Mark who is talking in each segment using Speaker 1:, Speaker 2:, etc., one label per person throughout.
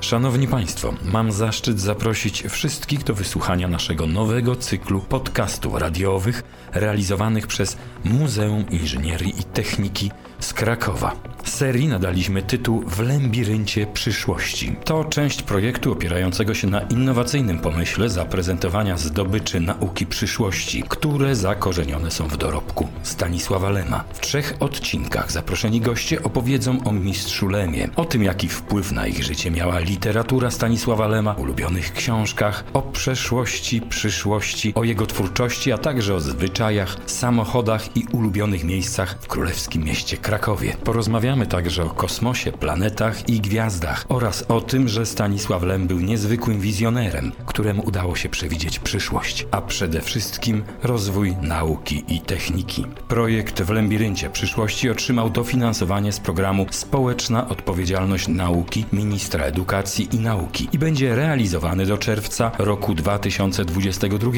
Speaker 1: Szanowni Państwo, mam zaszczyt zaprosić wszystkich do wysłuchania naszego nowego cyklu podcastów radiowych realizowanych przez Muzeum Inżynierii i Techniki z Krakowa. Serii nadaliśmy tytuł W lembiryncie przyszłości. To część projektu opierającego się na innowacyjnym pomyśle zaprezentowania zdobyczy nauki przyszłości, które zakorzenione są w dorobku Stanisława Lema. W trzech odcinkach zaproszeni goście opowiedzą o mistrzu Lemie, o tym jaki wpływ na ich życie miała literatura Stanisława Lema, ulubionych książkach, o przeszłości, przyszłości, o jego twórczości, a także o zwyczajach, samochodach i ulubionych miejscach w królewskim mieście Krakowie. Porozmawiamy także o kosmosie, planetach i gwiazdach oraz o tym, że Stanisław Lem był niezwykłym wizjonerem, któremu udało się przewidzieć przyszłość, a przede wszystkim rozwój nauki i techniki. Projekt w Lembiryncie przyszłości otrzymał dofinansowanie z programu Społeczna Odpowiedzialność Nauki Ministra Edukacji i Nauki i będzie realizowany do czerwca roku 2022.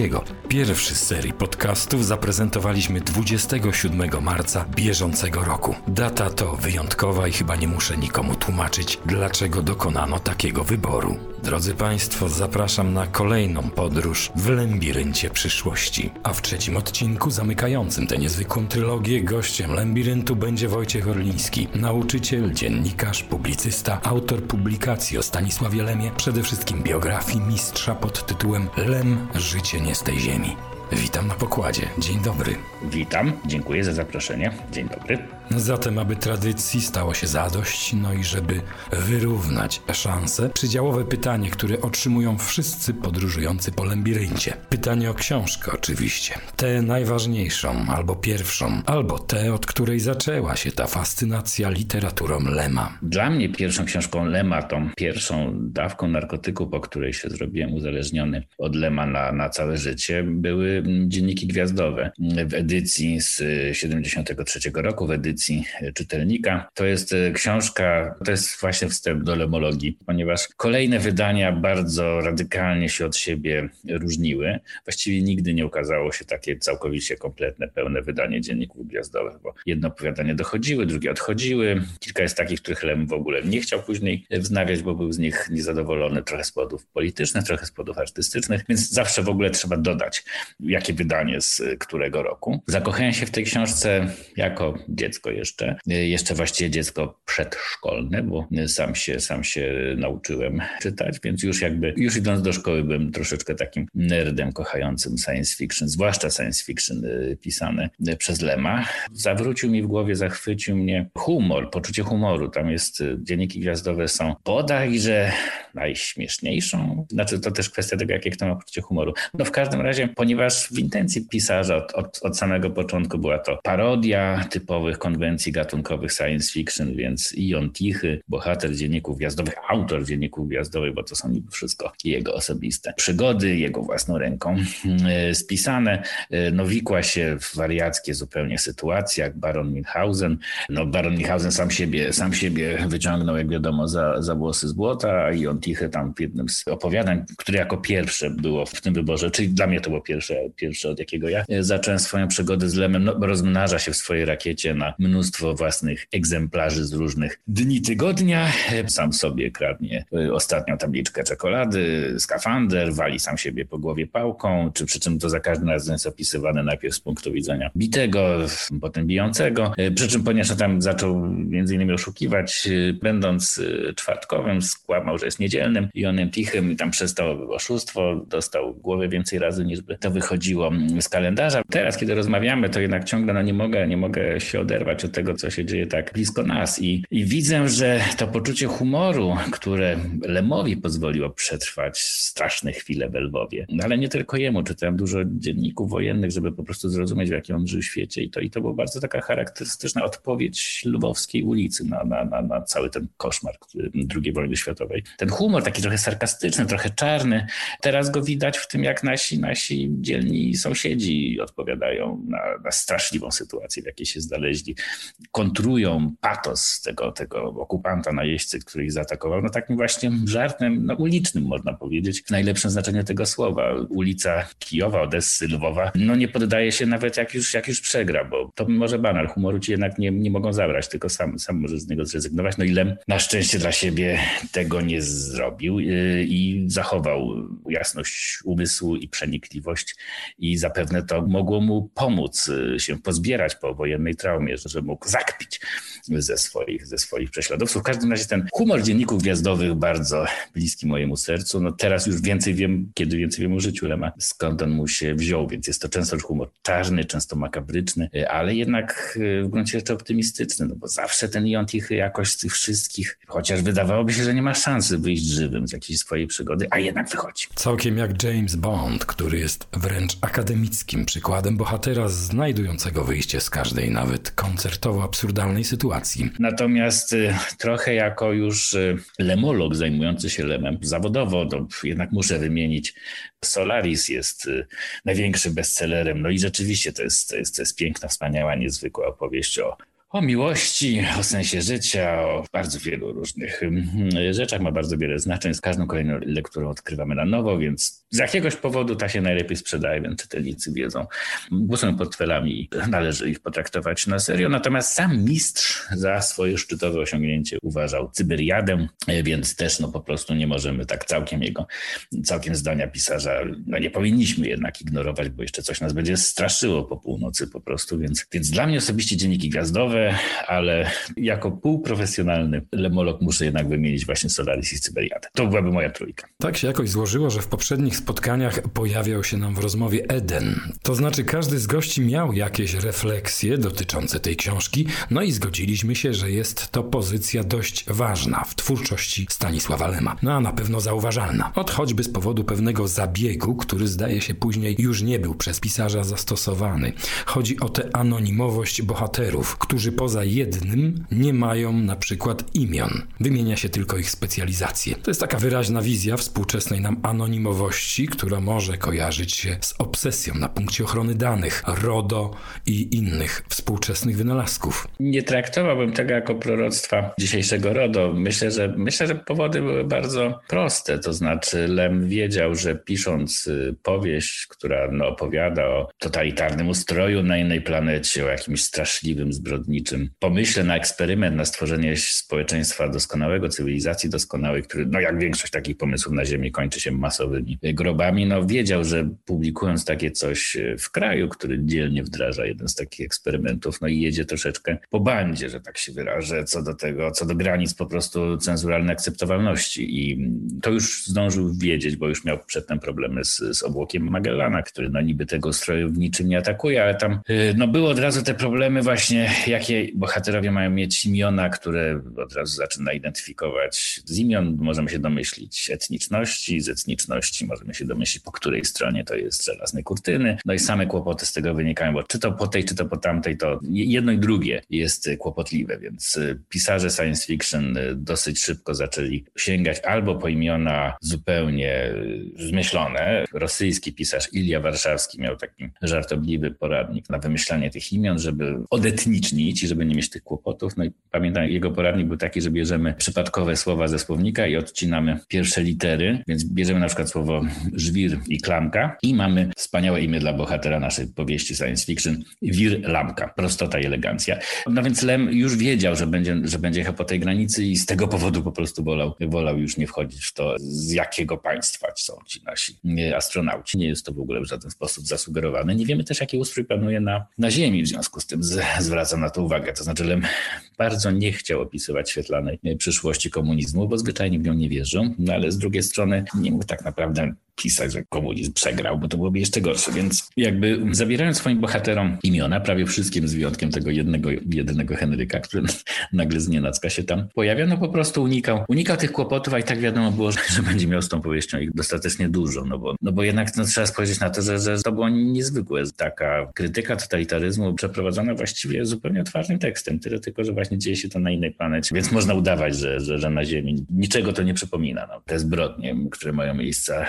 Speaker 1: Pierwszy z serii podcastów zaprezentowaliśmy 27 marca bieżącego roku. Data to wyjątkowa i chyba nie muszę nikomu tłumaczyć, dlaczego dokonano takiego wyboru. Drodzy Państwo, zapraszam na kolejną podróż w lembiryncie przyszłości. A w trzecim odcinku zamykającym tę niezwykłą trylogię gościem lembiryntu będzie Wojciech Orliński, nauczyciel, dziennikarz, publicysta, autor publikacji o Stanisławie Lemie, przede wszystkim biografii mistrza pod tytułem Lem – Życie nie z tej ziemi. Witam na pokładzie. Dzień dobry.
Speaker 2: Witam, dziękuję za zaproszenie. Dzień dobry.
Speaker 1: Zatem, aby tradycji stało się zadość, no i żeby wyrównać szanse, przydziałowe pytanie, które otrzymują wszyscy podróżujący po lembiryncie. Pytanie o książkę oczywiście. Tę najważniejszą, albo pierwszą, albo tę, od której zaczęła się ta fascynacja literaturą Lema.
Speaker 2: Dla mnie pierwszą książką Lema, tą pierwszą dawką narkotyku, po której się zrobiłem uzależniony od Lema na, na całe życie, były dzienniki gwiazdowe w edycji z 73 roku, w edycji czytelnika. To jest e, książka, to jest właśnie wstęp do lemologii, ponieważ kolejne wydania bardzo radykalnie się od siebie różniły. Właściwie nigdy nie ukazało się takie całkowicie kompletne, pełne wydanie dzienników gwiazdowych, bo jedno opowiadanie dochodziły, drugie odchodziły. Kilka jest takich, których Lem w ogóle nie chciał później wznawiać, bo był z nich niezadowolony trochę z powodów politycznych, trochę z powodów artystycznych, więc zawsze w ogóle trzeba dodać, jakie wydanie z którego roku. Zakochałem się w tej książce jako dziecko jeszcze, jeszcze właściwie dziecko przedszkolne, bo sam się, sam się nauczyłem czytać, więc już jakby, już idąc do szkoły byłem troszeczkę takim nerdem kochającym science fiction, zwłaszcza science fiction y, pisane przez Lema. Zawrócił mi w głowie, zachwycił mnie humor, poczucie humoru. Tam jest, y, dzienniki gwiazdowe są bodajże najśmieszniejszą. Znaczy to też kwestia tego, jakie kto ma poczucie humoru. No w każdym razie, ponieważ w intencji pisarza od, od, od samego początku była to parodia typowych konwencji gatunkowych science fiction, więc Ion Tichy, bohater dzienników gwiazdowych, autor dzienników gwiazdowych, bo to są niby wszystko jego osobiste przygody, jego własną ręką e, spisane. E, no wikła się w wariackie zupełnie sytuacje, jak Baron Minhausen. No Baron Minhausen sam siebie, sam siebie wyciągnął, jak wiadomo, za, za włosy z błota, a Ion Tichy tam w jednym z opowiadań, które jako pierwsze było w tym wyborze, czyli dla mnie to było pierwsze, pierwsze od jakiego ja e, zacząłem swoją przygodę z Lemem, no, rozmnaża się w swojej rakiecie na mnóstwo własnych egzemplarzy z różnych dni tygodnia. Sam sobie kradnie y, ostatnią tabliczkę czekolady, skafander, wali sam siebie po głowie pałką, czy przy czym to za każdym razem jest opisywane najpierw z punktu widzenia bitego, potem bijącego. Przy czym, ponieważ tam zaczął między innymi oszukiwać, będąc czwartkowym, skłamał, że jest niedzielnym i onem tichym i tam przestał oszustwo, dostał głowę więcej razy niż by to wychodziło z kalendarza. Teraz, kiedy rozmawiamy, to jednak ciągle no nie mogę, nie mogę się oderwać od tego, co się dzieje tak blisko nas. I, i widzę, że to poczucie humoru, które Lemowi pozwoliło przetrwać straszne chwile w Lwowie, no ale nie tylko jemu, czytałem dużo dzienników wojennych, żeby po prostu zrozumieć, w jakim on żył świecie. I to, i to była bardzo taka charakterystyczna odpowiedź lwowskiej ulicy na, na, na, na cały ten koszmar II wojny światowej. Ten humor taki trochę sarkastyczny, trochę czarny. Teraz go widać w tym, jak nasi, nasi dzielni sąsiedzi odpowiadają na, na straszliwą sytuację, w jakiej się znaleźli kontrują patos tego, tego okupanta, najeźdźcy, który ich zaatakował, no takim właśnie żartem no, ulicznym można powiedzieć, w najlepszym znaczeniu tego słowa. Ulica Kijowa, Odessy, Lwowa, no nie poddaje się nawet jak już, jak już przegra, bo to może banal, humoru ci jednak nie, nie mogą zabrać, tylko sam, sam może z niego zrezygnować. No i Lem na szczęście dla siebie tego nie zrobił yy, i zachował jasność umysłu i przenikliwość i zapewne to mogło mu pomóc yy, się pozbierać po wojennej traumie, że mógł zakpić ze swoich, ze swoich prześladowców. W każdym razie ten humor dzienników gwiazdowych bardzo bliski mojemu sercu. No teraz już więcej wiem, kiedy więcej wiem o życiu Lema, skąd on mu się wziął, więc jest to często humor czarny, często makabryczny, ale jednak w gruncie rzeczy optymistyczny, no bo zawsze ten Jon Tichy jakoś z tych wszystkich, chociaż wydawałoby się, że nie ma szansy wyjść żywym z jakiejś swojej przygody, a jednak wychodzi.
Speaker 1: Całkiem jak James Bond, który jest wręcz akademickim przykładem bohatera znajdującego wyjście z każdej, nawet koncertowo absurdalnej sytuacji.
Speaker 2: Natomiast y, trochę jako już y, lemolog zajmujący się lemem zawodowo, to jednak muszę wymienić Solaris jest y, największym bestsellerem. No i rzeczywiście to jest, to jest, to jest piękna, wspaniała, niezwykła opowieść o o miłości, o sensie życia, o bardzo wielu różnych mm, rzeczach. Ma bardzo wiele znaczeń. Z każdą kolejną lekturą odkrywamy na nowo, więc z jakiegoś powodu ta się najlepiej sprzedaje, więc czytelnicy wiedzą. Głosują portfelami i należy ich potraktować na serio. Natomiast sam mistrz za swoje szczytowe osiągnięcie uważał Cyberiadę, więc też no po prostu nie możemy tak całkiem jego, całkiem zdania pisarza, no nie powinniśmy jednak ignorować, bo jeszcze coś nas będzie straszyło po północy po prostu, więc, więc dla mnie osobiście dzienniki gwiazdowe ale jako półprofesjonalny lemolog muszę jednak wymienić właśnie Solaris i Cyberiadę. To byłaby moja trójka.
Speaker 1: Tak się jakoś złożyło, że w poprzednich spotkaniach pojawiał się nam w rozmowie Eden. To znaczy każdy z gości miał jakieś refleksje dotyczące tej książki, no i zgodziliśmy się, że jest to pozycja dość ważna w twórczości Stanisława Lema. No a na pewno zauważalna. Od choćby z powodu pewnego zabiegu, który zdaje się później już nie był przez pisarza zastosowany. Chodzi o tę anonimowość bohaterów, którzy którzy poza jednym nie mają na przykład imion. Wymienia się tylko ich specjalizacje. To jest taka wyraźna wizja współczesnej nam anonimowości, która może kojarzyć się z obsesją na punkcie ochrony danych, RODO i innych współczesnych wynalazków.
Speaker 2: Nie traktowałbym tego jako proroctwa dzisiejszego RODO. Myślę, że myślę, że powody były bardzo proste. To znaczy Lem wiedział, że pisząc y, powieść, która no, opowiada o totalitarnym ustroju na innej planecie, o jakimś straszliwym zbrodniczym niczym. Pomyśle na eksperyment, na stworzenie społeczeństwa doskonałego, cywilizacji doskonałej, który, no jak większość takich pomysłów na Ziemi, kończy się masowymi grobami, no wiedział, że publikując takie coś w kraju, który dzielnie wdraża jeden z takich eksperymentów, no i jedzie troszeczkę po bandzie, że tak się wyrażę, co do tego, co do granic po prostu cenzuralnej akceptowalności. I to już zdążył wiedzieć, bo już miał przedtem problemy z, z obłokiem Magellana, który no niby tego stroju w niczym nie atakuje, ale tam y, no były od razu te problemy właśnie, jakie jakie bohaterowie mają mieć imiona, które od razu zaczyna identyfikować. Z imion możemy się domyślić etniczności, z etniczności możemy się domyślić, po której stronie to jest żelaznej kurtyny. No i same kłopoty z tego wynikają, bo czy to po tej, czy to po tamtej, to jedno i drugie jest kłopotliwe, więc pisarze science fiction dosyć szybko zaczęli sięgać albo po imiona zupełnie zmyślone. Rosyjski pisarz Ilia Warszawski miał taki żartobliwy poradnik na wymyślanie tych imion, żeby odetnicznić dzieci, żeby nie mieć tych kłopotów. No i pamiętam, jego poradnik był taki, że bierzemy przypadkowe słowa ze słownika i odcinamy pierwsze litery, więc bierzemy na przykład słowo żwir i klamka i mamy wspaniałe imię dla bohatera naszej powieści science fiction, wir lamka, prostota i elegancja. No więc Lem już wiedział, że będzie, że będzie jechał po tej granicy i z tego powodu po prostu wolał, wolał już nie wchodzić w to, z jakiego państwa są ci nasi astronauci. Nie jest to w ogóle w żaden sposób zasugerowane. Nie wiemy też, jaki ustrój planuje na, na Ziemi, w związku z tym z, zwraca na to uwagę. To znaczy Lem bardzo nie chciał opisywać świetlanej przyszłości komunizmu, bo zwyczajnie w nią nie wierzą, no ale z drugiej strony nie mógł tak naprawdę pisać, że komunizm przegrał, bo to byłoby jeszcze gorsze. Więc jakby zabierając swoim bohaterom imiona, prawie wszystkim z wyjątkiem tego jednego, jedynego Henryka, który nagle z nienacka się tam pojawia, no po prostu unikał, unikał tych kłopotów, a i tak wiadomo było, że, że będzie miał z tą powieścią ich dostatecznie dużo, no bo, no bo jednak no, trzeba spojrzeć na to, że, że to było niezwykłe. Taka krytyka totalitaryzmu przeprowadzona właściwie zupełnie otwartym tekstem, tyle tylko, że właśnie dzieje się to na innej planecie, więc można udawać, że, że, że na Ziemi niczego to nie przypomina. No, te zbrodnie, które mają miejsce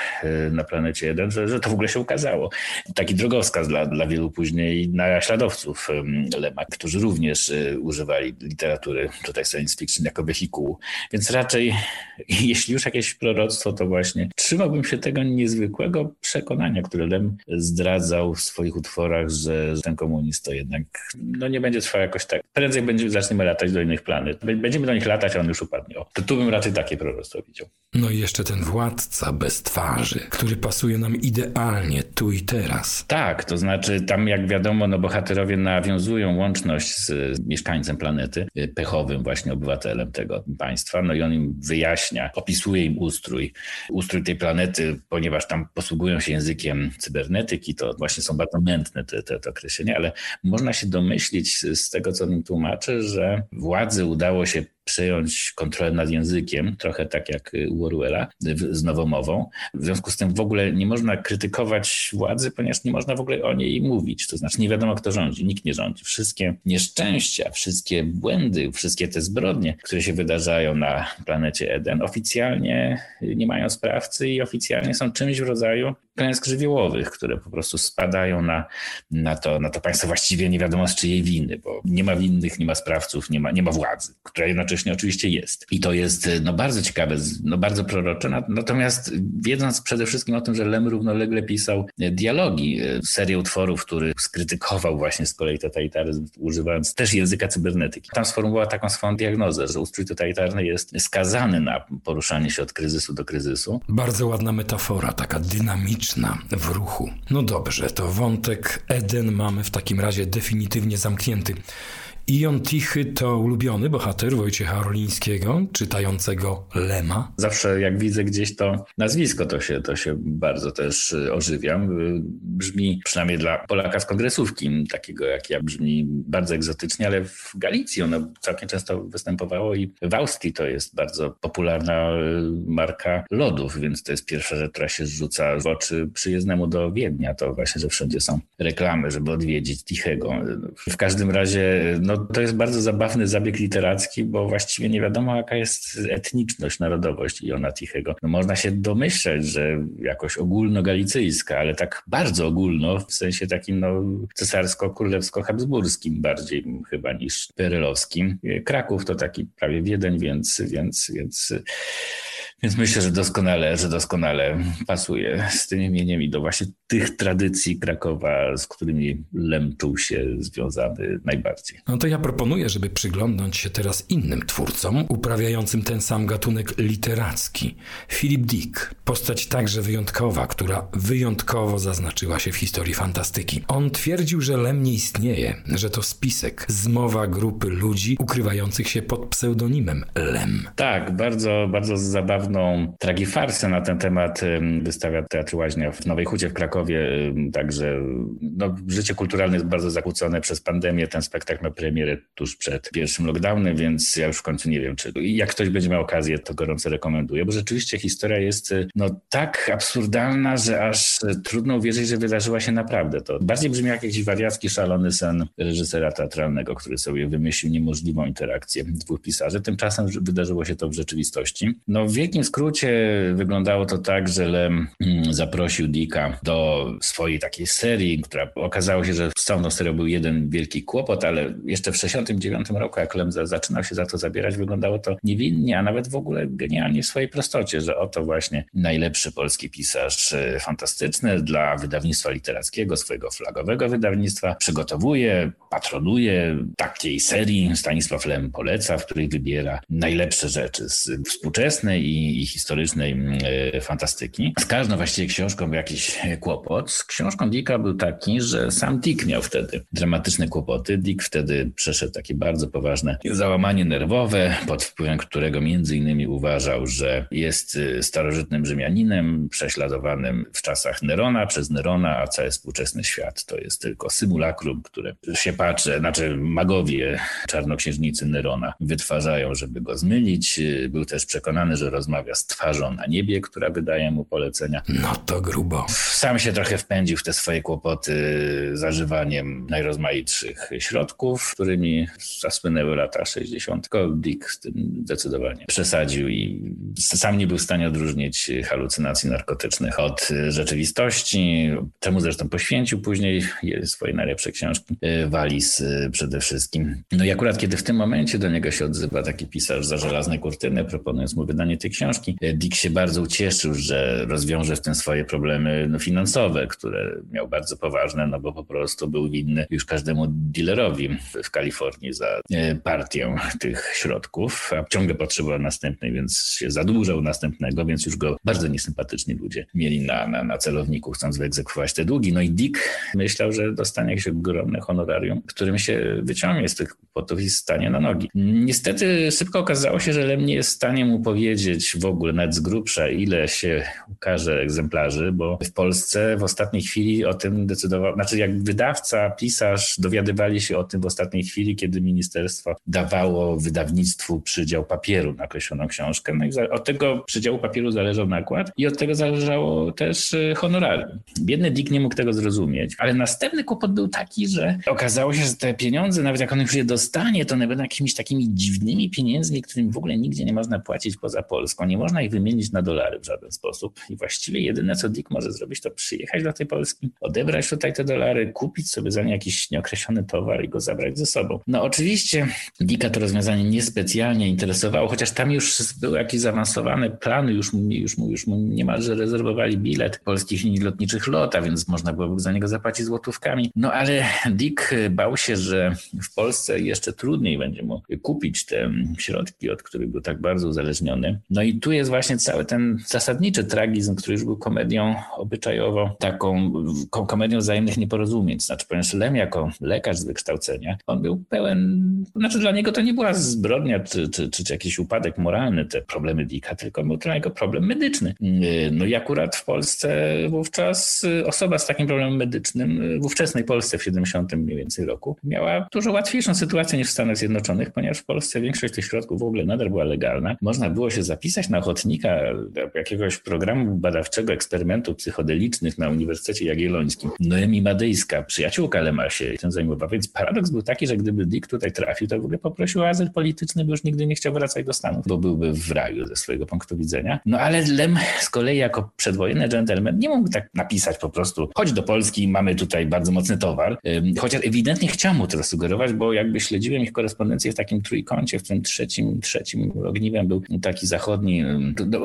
Speaker 2: na planecie 1, że, że to w ogóle się ukazało. Taki drogowskaz dla, dla wielu później naśladowców Lema, którzy również y, używali literatury tutaj science fiction jako wehikułu. Więc raczej, jeśli już jakieś proroctwo, to właśnie trzymałbym się tego niezwykłego przekonania, które Lem zdradzał w swoich utworach, że ten komunizm to jednak no nie będzie trwał jakoś tak. Prędzej będzie, zaczniemy latać do innych planet. Będziemy do nich latać, a on już upadnie. O, to tu bym raczej takie proroctwo widział.
Speaker 1: No i jeszcze ten władca bez twarzy, który pasuje nam idealnie tu i teraz.
Speaker 2: Tak, to znaczy tam jak wiadomo, no bohaterowie nawiązują łączność z mieszkańcem planety, y, pechowym właśnie obywatelem tego państwa, no i on im wyjaśnia, opisuje im ustrój, ustrój tej planety, ponieważ tam posługują się językiem cybernetyki, to właśnie są bardzo mętne te, te, te określenia, ale można się domyślić z tego, co on tłumaczy, że władzy udało się przejąć kontrolę nad językiem, trochę tak jak u Orwella z nowomową. W związku z tym w ogóle nie można krytykować władzy, ponieważ nie można w ogóle o niej mówić. To znaczy nie wiadomo, kto rządzi, nikt nie rządzi. Wszystkie nieszczęścia, wszystkie błędy, wszystkie te zbrodnie, które się wydarzają na planecie Eden, oficjalnie nie mają sprawcy i oficjalnie są czymś w rodzaju klęsk żywiołowych, które po prostu spadają na, na, to, na to państwo właściwie nie wiadomo z czyjej winy, bo nie ma winnych, nie ma sprawców, nie ma, nie ma władzy, która jednocześnie oczywiście jest. I to jest no, bardzo ciekawe, no, bardzo prorocze. Natomiast wiedząc przede wszystkim o tym, że Lem równolegle pisał dialogi, e, serię utworów, który skrytykował właśnie z kolei totalitaryzm, używając też języka cybernetyki. Tam sformułował taką swoją diagnozę, że ustrój totalitarny jest skazany na poruszanie się od kryzysu do kryzysu.
Speaker 1: Bardzo ładna metafora, taka dynamiczna w ruchu. No dobrze, to wątek Eden mamy w takim razie definitywnie zamknięty. Ion Tichy to ulubiony bohater Wojciecha Orlińskiego, czytającego Lema.
Speaker 2: Zawsze jak widzę gdzieś to nazwisko, to się, to się bardzo też y, ożywiam. Y, brzmi, przynajmniej dla Polaka z kongresówki, takiego jak ja, brzmi bardzo egzotycznie, ale w Galicji ono całkiem często występowało i w Austrii to jest bardzo popularna y, marka lodów, więc to jest pierwsza rzecz, która się rzuca w oczy przyjezdnemu do Wiednia. To właśnie, że wszędzie są reklamy, żeby odwiedzić Tichego. W każdym razie, no to jest bardzo zabawny zabieg literacki, bo właściwie nie wiadomo, jaka jest etniczność, narodowość Iona Tichego. No można się domyśleć, że jakoś ogólnogalicyjska, ale tak bardzo ogólno, w sensie takim no, cesarsko-królewsko-habsburskim bardziej chyba niż perelowskim. Kraków to taki prawie Wiedeń, więc, więc, więc więc myślę, że doskonale, że doskonale pasuje z tym imieniem i do właśnie tych tradycji Krakowa, z którymi Lem czuł się związany najbardziej.
Speaker 1: No to ja proponuję, żeby przyglądnąć się teraz innym twórcom uprawiającym ten sam gatunek literacki. Philip Dick, postać także wyjątkowa, która wyjątkowo zaznaczyła się w historii fantastyki. On twierdził, że Lem nie istnieje, że to spisek, zmowa grupy ludzi ukrywających się pod pseudonimem Lem.
Speaker 2: Tak, bardzo, bardzo zabawny zabawną tragifarsę na ten temat wystawia Teatr Łaźnia w Nowej Hucie w Krakowie. Także no, życie kulturalne jest bardzo zakłócone przez pandemię. Ten spektakl ma premierę tuż przed pierwszym lockdownem, więc ja już w końcu nie wiem, czy jak ktoś będzie miał okazję, to gorąco rekomenduję, bo rzeczywiście historia jest no, tak absurdalna, że aż trudno uwierzyć, że wydarzyła się naprawdę. To bardziej brzmi jak jakiś wariacki, szalony sen reżysera teatralnego, który sobie wymyślił niemożliwą interakcję dwóch pisarzy. Tymczasem wydarzyło się to w rzeczywistości. No w wielkim skrócie wyglądało to tak, że Lem mm, zaprosił Dicka do swojej takiej serii, która okazało się, że z całą serią był jeden wielki kłopot, ale jeszcze w 1969 roku, jak Lem zaczynał się za to zabierać, wyglądało to niewinnie, a nawet w ogóle genialnie w swojej prostocie, że oto właśnie najlepszy polski pisarz e, fantastyczny dla wydawnictwa literackiego, swojego flagowego wydawnictwa, przygotowuje, patronuje takiej serii. Stanisław Lem poleca, w której wybiera najlepsze rzeczy z współczesnej i i, historycznej mm, e, fantastyki. Z każdą właściwie książką był jakiś kłopot. Z książką Dicka był taki, że sam Dick miał wtedy dramatyczne kłopoty. Dick wtedy przeszedł takie bardzo poważne załamanie nerwowe, pod wpływem którego między innymi uważał, że jest y, starożytnym Rzymianinem prześladowanym w czasach Nerona przez Nerona, a cały współczesny świat to jest tylko symulakrum, które się patrzy, znaczy magowie czarnoksiężnicy Nerona wytwarzają, żeby go zmylić. Był też przekonany, że rozmowa rozmawia z twarzą na niebie, która wydaje mu polecenia.
Speaker 1: No to grubo.
Speaker 2: Sam się trochę wpędził w te swoje kłopoty zażywaniem najrozmaitszych środków, którymi zasłynęły lata 60. Tylko Dick z tym zdecydowanie przesadził i sam nie był w stanie odróżnić halucynacji narkotycznych od rzeczywistości, czemu zresztą poświęcił później swoje najlepsze książki, Walis przede wszystkim. No i akurat kiedy w tym momencie do niego się odzywa taki pisarz za żelazne kurtyny, proponując mu wydanie tej książki, Dick się bardzo ucieszył, że rozwiąże w tym swoje problemy no, finansowe, które miał bardzo poważne, no bo po prostu był winny już każdemu dealerowi w Kalifornii za e, partię tych środków, a ciągle potrzebował następnej, więc się zadłużał następnego, więc już go bardzo niesympatyczni ludzie mieli na, na, na celowniku, chcąc wyegzekwować te długi. No i Dick myślał, że dostanie jakieś ogromne honorarium, którym się wyciągnie z tych kłopotów i stanie na nogi. Niestety szybko okazało się, że Lem nie jest w stanie mu powiedzieć w ogóle nawet z grubsza, ile się ukaże egzemplarzy, bo w Polsce w ostatniej chwili o tym decydował, znaczy jak wydawca, pisarz dowiadywali się o tym w ostatniej chwili, kiedy ministerstwo dawało wydawnictwu przydział papieru na określoną książkę. No i od tego przydziału papieru zależał nakład i od tego zależało też e, honorarium. Biedny Dick nie mógł tego zrozumieć, ale następny kłopot był taki, że okazało się, że te pieniądze, nawet jak on już je dostanie, to one będą jakimiś takimi dziwnymi pieniędzmi, którymi w ogóle nigdzie nie można płacić poza Polską. Nie można ich wymienić na dolary w żaden sposób. I właściwie jedyne, co Dick może zrobić, to przyjechać do tej Polski, odebrać tutaj te dolary, kupić sobie za nie jakiś nieokreślony towar i go zabrać ze sobą. No oczywiście Dicka to rozwiązanie niespecjalnie interesowało, chociaż tam już były jakieś zaawansowane plany, już, już, mu, już mu niemalże rezerwowali bilet polskich linii lotniczych LOTA, więc można było za niego zapłacić złotówkami. No ale Dick bał się, że w Polsce jeszcze trudniej będzie mu kupić te środki, od których był tak bardzo uzależniony. No i tu jest właśnie cały ten zasadniczy tragizm, który już był komedią obyczajowo, taką komedią wzajemnych nieporozumień. Znaczy, ponieważ Lem jako lekarz z wykształcenia, on był pełen, znaczy dla niego to nie była zbrodnia czy, czy, czy, jakiś upadek moralny, te problemy Dicka, tylko był dla niego problem medyczny. No i akurat w Polsce wówczas osoba z takim problemem medycznym w ówczesnej Polsce w 70 mniej więcej roku miała dużo łatwiejszą sytuację niż w Stanach Zjednoczonych, ponieważ w Polsce większość tych środków w ogóle nadal była legalna. Można było się zapisać na ochotnika jakiegoś programu badawczego eksperymentów psychodelicznych na Uniwersytecie Jagiellońskim. Noemi Madyjska, przyjaciółka Lema się tym zajmowała, więc paradoks był taki, że gdyby Dick tutaj trafił, to w ogóle poprosił o azyl polityczny, bo już nigdy nie chciał wracać do Stanów, bo byłby w raju ze swojego punktu widzenia. No ale Lem z kolei jako przedwojenny gentleman nie mógł tak napisać po prostu, chodź do Polski, mamy tutaj bardzo mocny towar, chociaż ewidentnie chciał mu to zasugerować, bo jakby śledziłem ich korespondencję w takim trójkącie, w tym trzecim, trzecim ogniwem był taki zachodni,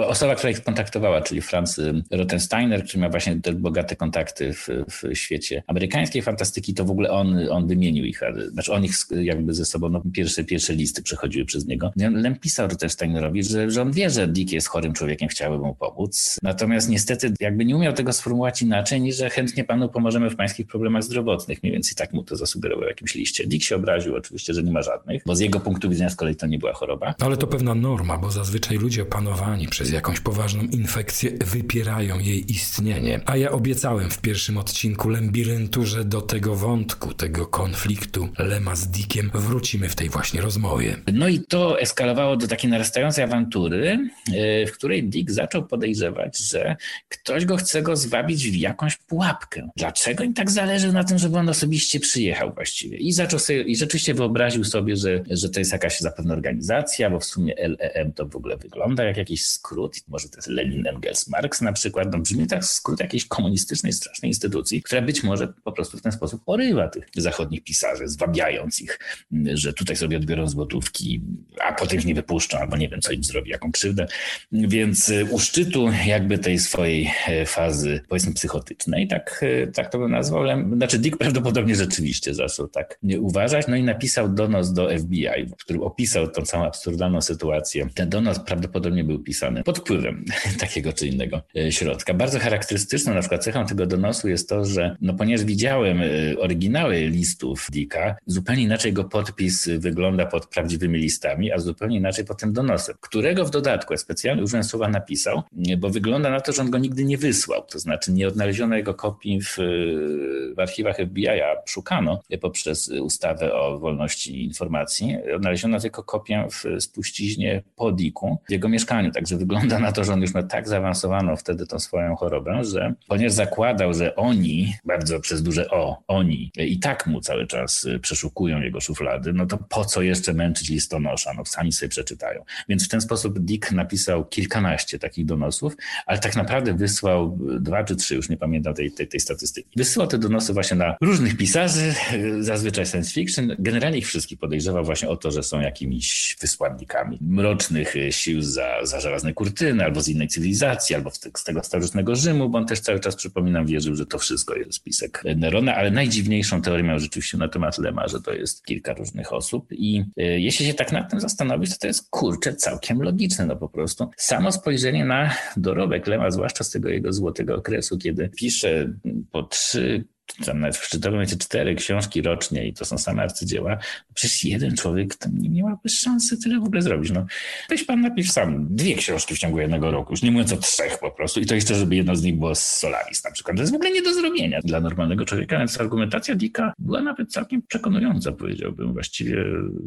Speaker 2: osoba, która ich kontaktowała, czyli Franz Rottensteiner, który ma właśnie te bogate kontakty w, w świecie amerykańskiej fantastyki, to w ogóle on, on wymienił ich, znaczy on ich jakby ze sobą, no pierwsze, pierwsze listy przechodziły przez niego. Lem pisał Rottensteinerowi, że, że on wie, że Dick jest chorym człowiekiem, chciałby mu pomóc, natomiast niestety jakby nie umiał tego sformułować inaczej, niż że chętnie panu pomożemy w pańskich problemach zdrowotnych. Mniej więcej tak mu to zasugerował w jakimś liście. Dick się obraził oczywiście, że nie ma żadnych, bo z jego punktu widzenia z kolei to nie była choroba.
Speaker 1: Ale to pewna norma, bo zazwyczaj ludzie opanowani przez jakąś poważną infekcję wypierają jej istnienie. A ja obiecałem w pierwszym odcinku Lembiryntu, że do tego wątku, tego konfliktu Lema z Dickiem wrócimy w tej właśnie rozmowie.
Speaker 2: No i to eskalowało do takiej narastającej awantury, e, w której Dick zaczął podejrzewać, że ktoś go chce go zwabić w jakąś pułapkę. Dlaczego im tak zależy na tym, żeby on osobiście przyjechał właściwie? I zaczął sobie, i rzeczywiście wyobraził sobie, że, że to jest jakaś zapewne organizacja, bo w sumie LEM to w ogóle wygląda jak jakiś skrót, może to jest Lenin, Engels, Marx na przykład, no brzmi tak skrót jakiejś komunistycznej, strasznej instytucji, która być może po prostu w ten sposób porywa tych zachodnich pisarzy, zwabiając ich, że tutaj sobie odbiorą złotówki, a potem ich nie wypuszczą, albo nie wiem, co im zrobi, jaką krzywdę. Więc u szczytu jakby tej swojej e, fazy, powiedzmy, psychotycznej, tak, y, tak to bym nazwał, znaczy Dick prawdopodobnie rzeczywiście zaczął tak uważać, no i napisał donos do FBI, w którym opisał tą całą absurdalną sytuację. Ten donos prawdopodobnie był pisany pod wpływem takiego czy innego e, środka. Bardzo charakterystyczną na przykład cechą tego donosu jest to, że no ponieważ widziałem e, oryginały listów Dicka, zupełnie inaczej go podpis wygląda pod prawdziwymi listami, a zupełnie inaczej pod tym donosem, którego w dodatku ja specjalnie użyłem słowa napisał, bo wygląda na to, że on go nigdy nie wysłał. To znaczy nie odnaleziono jego kopii w, w archiwach FBI, a szukano poprzez ustawę o wolności informacji. Odnaleziono tylko kopię w spuściźnie po Dicku, w jego mieszkaniu. Także wygląda na to, że on już ma tak zaawansowaną wtedy tą swoją chorobę, że ponieważ zakładał, że oni, bardzo przez duże O, oni i tak mu cały czas y, przeszukują jego szuflady, no to po co jeszcze męczyć listonosza? No sami sobie przeczytają. Więc w ten sposób Dick napisał kilkanaście takich donosów, ale tak naprawdę wysłał dwa czy trzy, już nie pamiętam tej, tej, tej statystyki. Wysyłał te donosy właśnie na różnych pisarzy, zazwyczaj science fiction. Generalnie ich wszystkich podejrzewał właśnie o to, że są jakimiś wysłannikami mrocznych sił za, za żelazne kurtyny, albo z innej cywilizacji, albo z tego starożytnego Rzymu, bo on też cały czas, przypominam, wierzył, że to wszystko jest spisek Nerona, ale najdziwniejszą teorię miał rzeczywiście na temat Lema, że to jest kilka różnych osób i y, jeśli się tak nad tym zastanowić, to to jest kurczę całkiem logiczne, no po prostu. Samo spojrzenie na dorobek Lema, zwłaszcza z tego jego złotego okresu, kiedy pisze po trzy tam nawet w momencie cztery książki rocznie i to są same arcydzieła, przecież jeden człowiek nie miałby szansy tyle w ogóle zrobić. No, weź pan napisz sam dwie książki w ciągu jednego roku, już nie mówiąc o trzech po prostu i to jeszcze, żeby jedna z nich była z Solaris na przykład. To jest w ogóle nie do zrobienia dla normalnego człowieka, więc argumentacja Dika była nawet całkiem przekonująca, powiedziałbym. Właściwie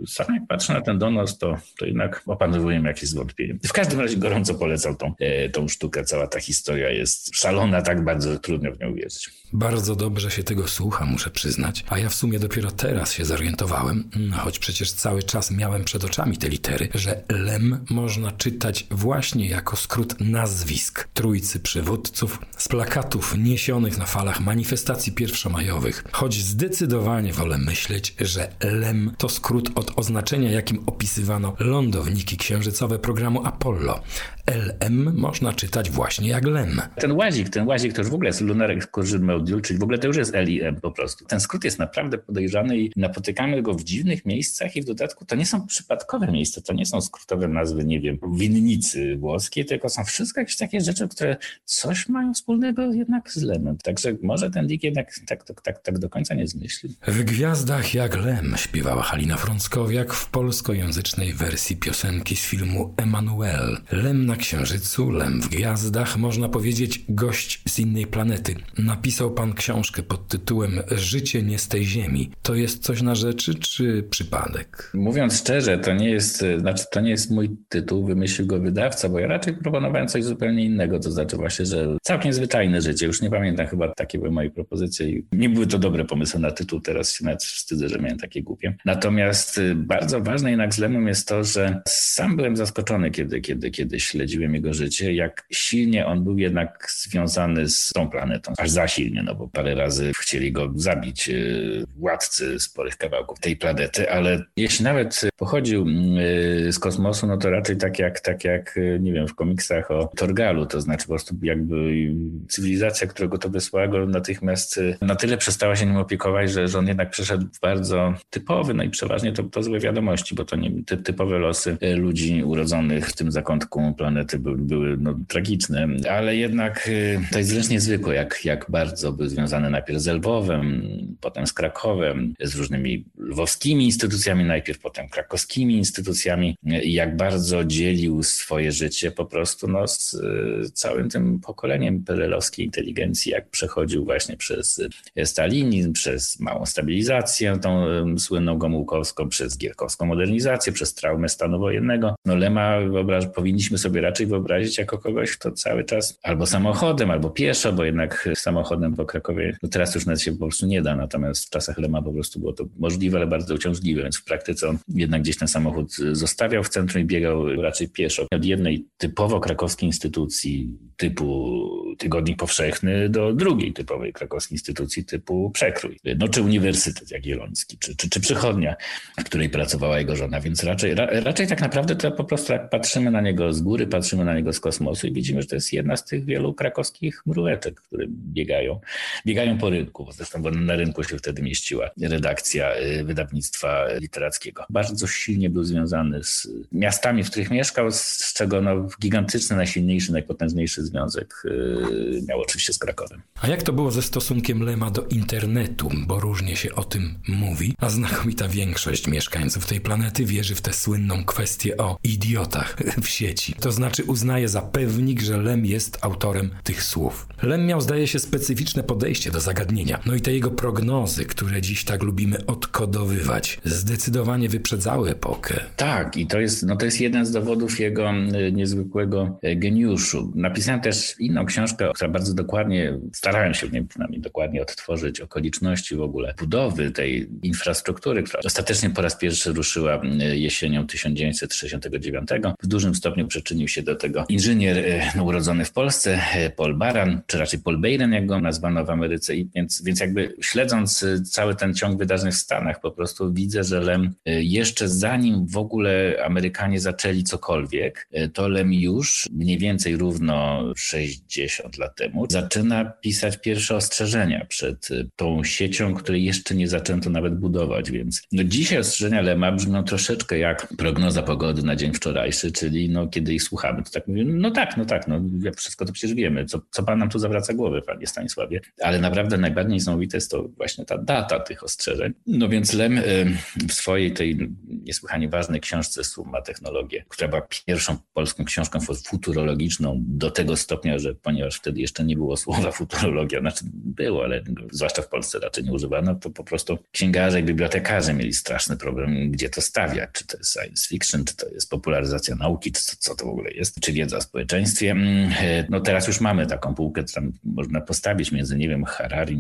Speaker 2: sam jak patrzę na ten donos, to, to jednak opanowujemy jakieś zwątpienie. W każdym razie gorąco polecam tą, e, tą sztukę. Cała ta historia jest szalona, tak bardzo trudno w nią uwierzyć.
Speaker 1: Bardzo dobrze się tego słucha, muszę przyznać. A ja w sumie dopiero teraz się zorientowałem, no, choć przecież cały czas miałem przed oczami te litery, że lem można czytać właśnie jako skrót nazwisk trójcy przywódców z plakatów niesionych na falach manifestacji pierwszomajowych. Choć zdecydowanie wolę myśleć, że lem to skrót od oznaczenia, jakim opisywano lądowniki księżycowe programu Apollo. LM można czytać właśnie jak lem.
Speaker 2: Ten łazik, ten łazik to już w ogóle jest Lunar Excursion Module, czyli w ogóle to już jest LIM po prostu. Ten skrót jest naprawdę podejrzany i napotykamy go w dziwnych miejscach i w dodatku to nie są przypadkowe miejsca, to nie są skrótowe nazwy, nie wiem, winnicy włoskiej, tylko są wszystko jakieś takie rzeczy, które coś mają wspólnego jednak z lemem. Także może ten Dick jednak tak, tak, tak, tak do końca nie zmyślił.
Speaker 1: W Gwiazdach jak lem śpiewała Halina Frąckowiak w polskojęzycznej wersji piosenki z filmu Emanuel. Lem na księżycu, lem w gwiazdach, można powiedzieć gość z innej planety. Napisał pan książkę pod tytułem Życie nie z tej ziemi. To jest coś na rzeczy, czy przypadek?
Speaker 2: Mówiąc szczerze, to nie jest, znaczy to nie jest mój tytuł, wymyślił go wydawca, bo ja raczej proponowałem coś zupełnie innego, to znaczy właśnie, że całkiem zwyczajne życie. Już nie pamiętam, chyba takie były moje propozycje i nie były to dobre pomysły na tytuł, teraz się nawet wstydzę, że miałem takie głupie. Natomiast y, bardzo ważne jednak z Lemem jest to, że sam byłem zaskoczony, kiedy, kiedy, kiedy śledziłem jego życie, jak silnie on był jednak związany z tą planetą. Aż za silnie, no bo parę razy chcieli go zabić y, władcy sporych kawałków tej planety, ale jeśli nawet pochodził y, z kosmosu, no to raczej tak jak, tak jak y, nie wiem, w komiksach o Torgalu, to znaczy po prostu jakby cywilizacja, którego to wysłała go natychmiast na tyle przestała się nim opiekować, że, że on jednak przeszedł bardzo typowy, no i przeważnie to, to złe wiadomości, bo to nie ty, typowe losy ludzi urodzonych w tym zakątku planety były, były no, tragiczne, ale jednak to jest wręcz niezwykłe, jak, jak bardzo był związany najpierw z Lwowem, potem z Krakowem, z różnymi lwowskimi instytucjami, najpierw potem krakowskimi instytucjami i jak bardzo dzielił swoje życie po prostu no, z y, całym tym pokoleniem perelowskiej inteligencji, jak przechodził właśnie przez stalinizm, przez małą stabilizację, tą słynną Gomułkowską, przez gierkowską modernizację, przez traumę stanu wojennego. No Lema wyobraż, powinniśmy sobie raczej wyobrazić jako kogoś, kto cały czas albo samochodem, albo pieszo, bo jednak samochodem po Krakowie no teraz już nawet się po prostu nie da, natomiast w czasach Lema po prostu było to możliwe, ale bardzo uciążliwe, więc w praktyce on jednak gdzieś ten samochód zostawiał w centrum i biegał raczej pieszo. Od jednej typowo krakowskiej instytucji typu Tygodnik Powszechny do drugiej typowej krakowskiej instytucji typu Przekrój. No czy Uniwersytet Jagielloński, czy, czy, czy Przychodnia, w której pracowała jego żona, więc raczej, ra, raczej tak naprawdę to po prostu jak patrzymy na niego z góry, patrzymy na niego z kosmosu i widzimy, że to jest jedna z tych wielu krakowskich mróweczek, które biegają, biegają po rynku, bo zresztą na rynku się wtedy mieściła redakcja y, wydawnictwa literackiego. Bardzo silnie był związany z miastami, w których mieszkał, z czego no, gigantyczny, najsilniejszy, najpotężniejszy związek y, miał oczywiście z Krakowem.
Speaker 1: A jak to było ze stosunkiem Lema do internetu? Bo różnie się o tym mówi, a znakomita większość mieszkańców tej planety wierzy w tę słynną kwestię o idiotach w sieci. To znaczy uznaje za pewnik, że Lem jest autorem tych słów. Lem miał, zdaje się, specyficzne podejście do zagadnienia. No i te jego prognozy, które dziś tak lubimy odkodowywać, zdecydowanie wyprzedzały epokę.
Speaker 2: Tak, i to jest, no to jest jeden z dowodów jego e, niezwykłego e, geniuszu. Napisałem też inną książkę, która bardzo dokładnie, starałem się w niej przynajmniej dokładnie odtworzyć okoliczności w ogóle budowy tej infrastruktury, która ostatecznie po raz pierwszy ruszyła jesienią 1969. W dużym stopniu przyczynił się do tego inżynier e, urodzony w Polsce, Paul Baran, czy raczej Paul Beiren, jak go nazwano w Ameryce. Więc, więc jakby śledząc cały ten ciąg wydarzeń w Stanach, po prostu widzę, że Lem jeszcze zanim w ogóle Amerykanie zaczęli cokolwiek, to Lem już mniej więcej równo 60 lat temu zaczyna pisać pierwsze ostrzeżenia przed y, tą siecią, której jeszcze nie zaczęto nawet budować, więc no dzisiaj ostrzeżenia Lema brzmią troszeczkę jak prognoza pogody na dzień wczorajszy, czyli no kiedy ich słuchamy, to tak mówimy, no tak, no tak, no wszystko to przecież wiemy, co, co pan nam tu zawraca głowę, panie Stanisławie, ale naprawdę najbardziej niesamowite jest to właśnie ta data tych ostrzeżeń. No więc Lem y, w swojej tej niesłychanie ważnej książce Suma Technologie, która była pierwszą polską książką futurologiczną do tego stopnia, że ponieważ wtedy jeszcze nie było słowa futurologia, znaczy było, ale zwłaszcza w Polsce raczej nie używano, to po prostu księgarze i bibliotekarze mieli straszny problem, gdzie to stawiać, czy to jest science fiction, czy to jest popularyzacja nauki, czy co, to w ogóle jest, czy wiedza o społeczeństwie. Mm, no teraz już mamy taką półkę, tam można postawić między, nie wiem,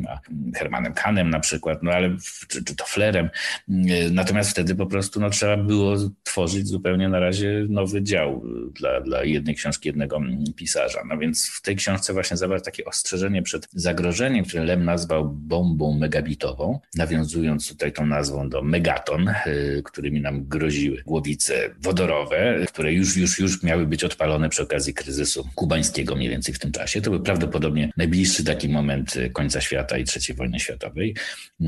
Speaker 2: A Hermanem Kahnem na przykład, no ale czy, czy to Flerem. Mm, natomiast wtedy po prostu no, trzeba było tworzyć zupełnie na razie nowy dział dla, dla jednej książki, jednego pisarza. No więc w tej książce właśnie zawarł takie ostrzeżenie przed zagrożeniem, które Lem nazwał bombą megabitową, nawiązując tutaj tą nazwą do megaton, y, którymi nam groziły głowice wodorowe, które już, już, już miały być odpalone przy okazji kryzysu kubańskiego mniej więcej w tym czasie. To był prawdopodobnie najbliższy taki moment końca świata i III wojny światowej, y,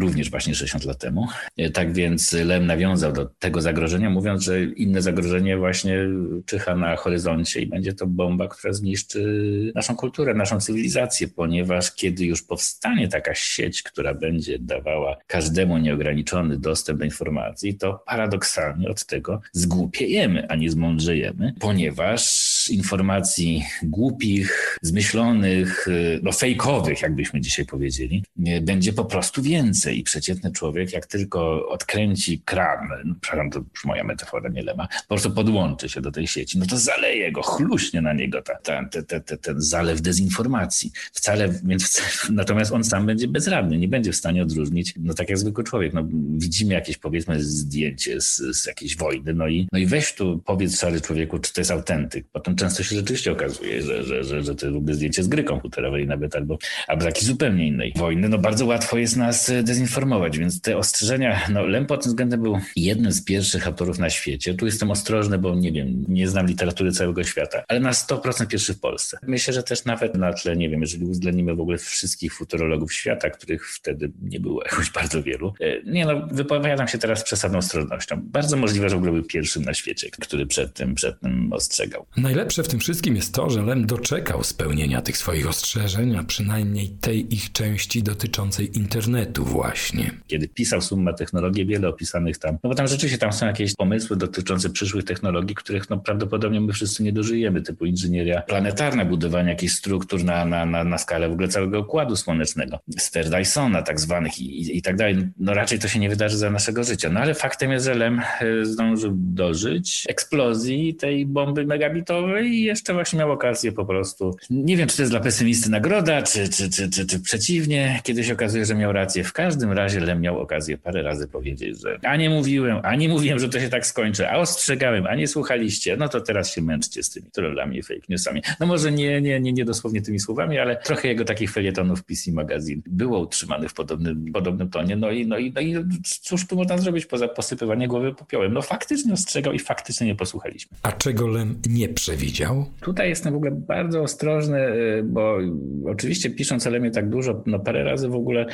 Speaker 2: również właśnie 60 lat temu. Y, tak więc Lem nawiązał do tego zagrożenia, mówiąc, że inne zagrożenie właśnie czyha na horyzoncie i będzie to bomba, która zniszczy naszą kulturę, naszą cywilizację, ponieważ kiedy już powstanie taka sieć, która będzie dawała każdemu nieograniczony dostęp do informacji, to paradoksalnie od tego zgłupiejemy, a nie zmądrzejemy, ponieważ informacji głupich, zmyślonych, no fejkowych, jakbyśmy dzisiaj powiedzieli, będzie po prostu więcej. I przeciętny człowiek, jak tylko odkręci kran, no, przepraszam, to już moja metafora nie lema, po prostu podłączy się do tej sieci, no to zaleje go, chluśnie na niego ta, ta, ta, ta, ten zalew dezinformacji. Wcale, więc, natomiast on sam będzie bezradny, nie będzie w stanie odróżnić, no tak jak zwykły człowiek, no widzimy jakieś powiedzmy zdjęcie z, z jakiejś wojny, no i, no i weź tu powiedz szary człowieku, czy to jest autentyk. Potem często się rzeczywiście okazuje, że, że, że, że to jest zdjęcie z gry komputerowej nawet albo, albo zupełnie innej wojny. No bardzo łatwo jest nas dezinformować, więc te ostrzeżenia, no Lem pod tym względem był jednym z pierwszych autorów na świecie. Tu jestem ostrożny, bo nie wiem, nie znam literatury całego świata, ale na 100% pierwszy w Polsce. Myślę, że też nawet na tle, nie wiem, jeżeli uwzględnimy w ogóle wszystkich futurologów świata, których wtedy nie było jakoś bardzo wielu. E, nie no, wypowiadam się teraz z przesadną ostrożnością. Bardzo możliwe, że w ogóle był pierwszym na świecie, który przed tym, przed tym ostrzegał.
Speaker 1: Najlepsze w tym wszystkim jest to, że Lem doczekał spełnienia tych swoich ostrzeżeń, a przynajmniej tej ich części dotyczącej internetu właśnie.
Speaker 2: Kiedy pisał Summa Technologii, wiele opisanych tam, no bo tam rzeczywiście tam są jakieś pomysły dotyczące przyszłych technologii, których no prawdopodobnie my wszyscy nie dożyjemy, typu inżynieria planetarna, budowanie jakichś struktur na, na, na, na skalę w ogóle całego układu słonecznego, sfer Dysona tak zwanych i, i, i tak dalej. No raczej to się nie wydarzy za naszego życia. No ale faktem jest, że Lem e, zdążył dożyć eksplozji tej bomby megabitowej i jeszcze właśnie miał okazję po prostu, nie wiem, czy to jest dla pesymisty nagroda, czy, czy, czy, czy, czy przeciwnie, kiedy się okazuje, że miał rację. W każdym razie Lem miał okazję parę razy powiedzieć, że a nie mówiłem, a nie mówiłem, że to się tak skończy, a ostrzegałem, a nie słuchaliście, no to teraz się męczcie z tymi trollami, fake newsami. No może nie, nie, nie, nie dosłownie tymi słowami, ale trochę jego takich felietonów PC Magazine było utrzymanych w podobnym, podobnym tonie. No i, no, i, no i cóż tu można zrobić poza posypywanie głowy popiołem? No faktycznie ostrzegał i faktycznie nie posłuchaliśmy.
Speaker 1: A czego Lem nie przewidział? Przewidział?
Speaker 2: Tutaj jestem w ogóle bardzo ostrożny, y, bo oczywiście pisząc Lemie tak dużo, no parę razy w ogóle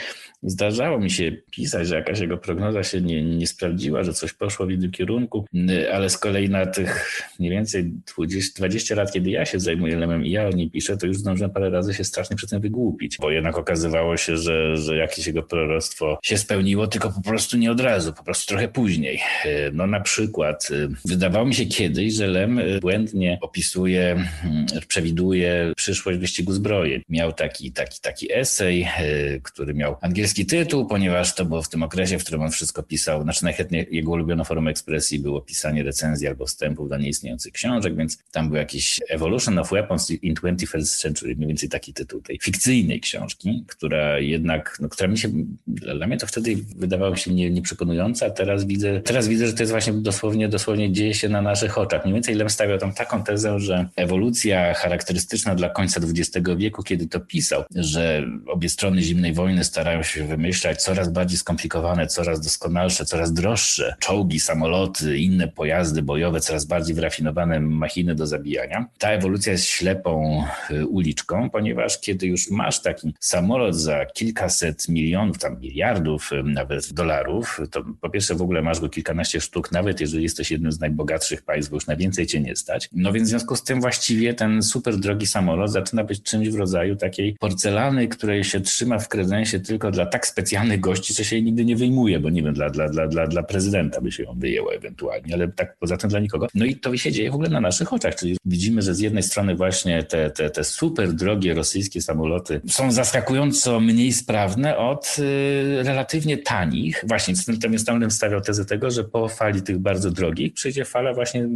Speaker 2: zdarzało mi się pisać, że jakaś jego prognoza się nie, nie sprawdziła, że coś poszło w innym kierunku, y, ale z kolei na tych mniej więcej 20, 20 lat, kiedy ja się zajmuję Lemem i ja o niej piszę, to już zdążyłem parę razy się strasznie przy tym wygłupić, bo jednak okazywało się, że, że jakieś jego proroctwo się spełniło, tylko po prostu nie od razu, po prostu trochę później. Y, no na przykład wydawało mi się kiedyś, że Lem błędnie opisuje, mm, przewiduje przyszłość wyścigu zbrojeń. Miał taki, taki, taki esej, e, który miał angielski tytuł, ponieważ to było w tym okresie, w którym on wszystko pisał. Znaczy najchętniej jego ulubioną formą ekspresji było pisanie recenzji albo wstępów do nieistniejących książek, więc tam był jakiś Evolution of Weapons in 21st Century, mniej więcej taki tytuł tej fikcyjnej książki, która jednak, no, która mi się, dla mnie to wtedy wydawało się nie, nieprzekonująca, a teraz widzę, teraz widzę, że to jest właśnie dosłownie, dosłownie dzieje się na naszych oczach. Mniej więcej Lem stawiał tam taką tezę, że ewolucja charakterystyczna dla końca XX wieku, kiedy to pisał, że obie strony zimnej wojny starają się wymyślać coraz bardziej skomplikowane, coraz doskonalsze, coraz droższe czołgi, samoloty, inne pojazdy bojowe, coraz bardziej wyrafinowane machiny do zabijania. Ta ewolucja jest ślepą y, uliczką, ponieważ kiedy już masz taki samolot za kilkaset milionów, tam miliardów y, nawet dolarów, to po pierwsze w ogóle masz go kilkanaście sztuk, nawet jeżeli jesteś jednym z najbogatszych państw, bo już na więcej cię nie stać. No więc związku z tym właściwie ten super drogi samolot zaczyna być czymś w rodzaju takiej porcelany, której się trzyma w kredensie tylko dla tak specjalnych gości, że się jej nigdy nie wyjmuje, bo nie wiem, dla, dla, dla, dla, dla prezydenta by się ją wyjęło ewentualnie, ale tak poza tym dla nikogo. No i to się dzieje w ogóle na naszych oczach, czyli widzimy, że z jednej strony właśnie te, te, te super drogie rosyjskie samoloty są zaskakująco mniej sprawne od y, relatywnie tanich. Właśnie, natomiast tam stawiał tezę tego, że po fali tych bardzo drogich przyjdzie fala właśnie